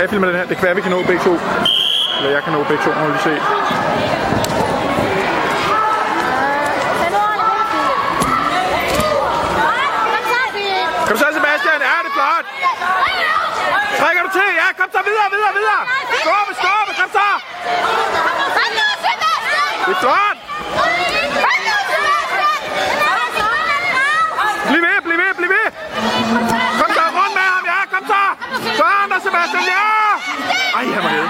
Jeg filmer den her. Det kan være, vi kan nå begge to. Eller jeg kan nå begge to, må vi se. Kom så, Sebastian. Ja, det er flot. Trækker du til? Ja, kom så videre, videre, videre. Skubbe, skubbe, kom så. Det er flot. Bliv ved, bliv ved, bliv ved. Kom så, rundt med ham. Ja, kom så. Sådan der, Sebastian. Ja. Ej, han var nede.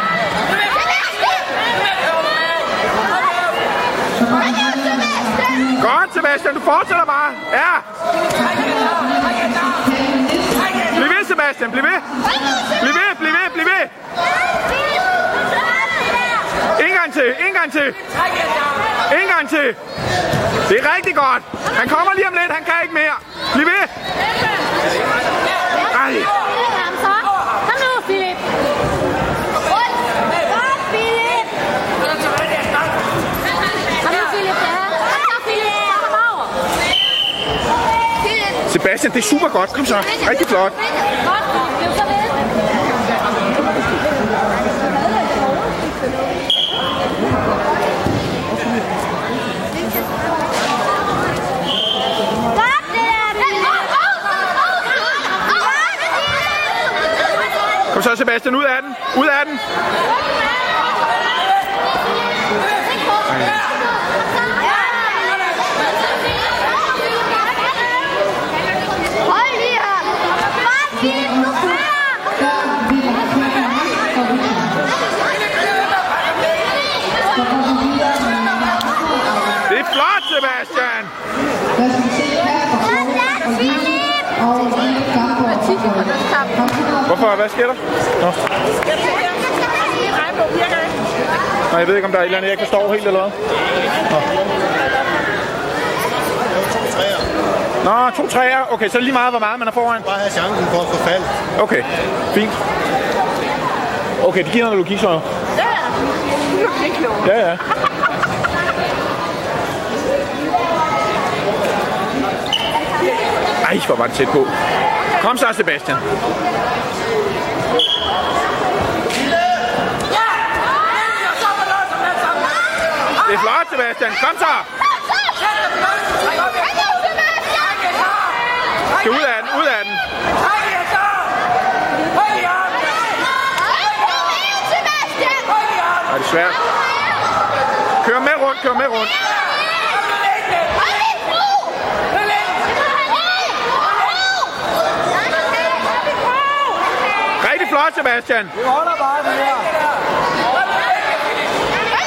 Godt, Sebastian. Du fortsætter bare. Ja. Bliv ved, Sebastian. Bliv ved. Bliv ved, bliv ved, bliv ved. En gang til, en gang til. En gang til. Det er rigtig godt. Han kommer lige om lidt, han kan ikke mere. Bliv ved. Ej. Kom nu, Philip. Godt, Philip. Kom nu, Philip. Ja. Kom, Philip. Kom over. Philip. Sebastian, det er super godt. Kom så. Rigtig flot. Er. Kom så, Sebastian. Ud af den. Ud af den. Hold lige her. Godt, Philip, du kører. Det er flot, Sebastian. Sådan, Philip. Hvorfor? Hvad sker der? Nå. Nej, jeg ved ikke, om der er et eller andet, jeg ikke forstår helt, eller hvad? Nå. Nå, to træer. Okay, så er det lige meget, hvor meget man er foran. Bare have chancen for at få fald. Okay, fint. Okay, det giver noget logik så. Ja, ja. Ej, hvor var det tæt på. Kom så, Sebastian. Det er flot, Sebastian. Kom så. Skal ud af den, ud af den. Er det er svært. Kør med rundt, kør med rundt. Flot, Sebastian. Vi holder bare det her.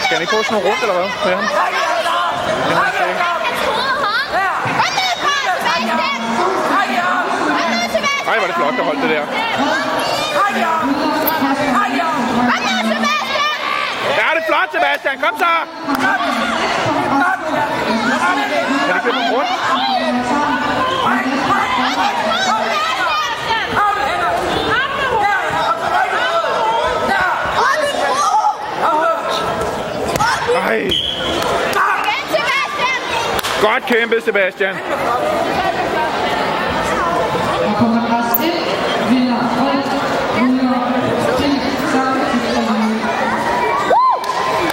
Skal han ikke at snurre rundt, eller hvad? Med ham? Ej, er det flot, der holdt det der. Ja, det er flot, Sebastian. Kom så. Kan det ikke løbe rundt? Ej. Godt kæmpet, Sebastian. Der kommer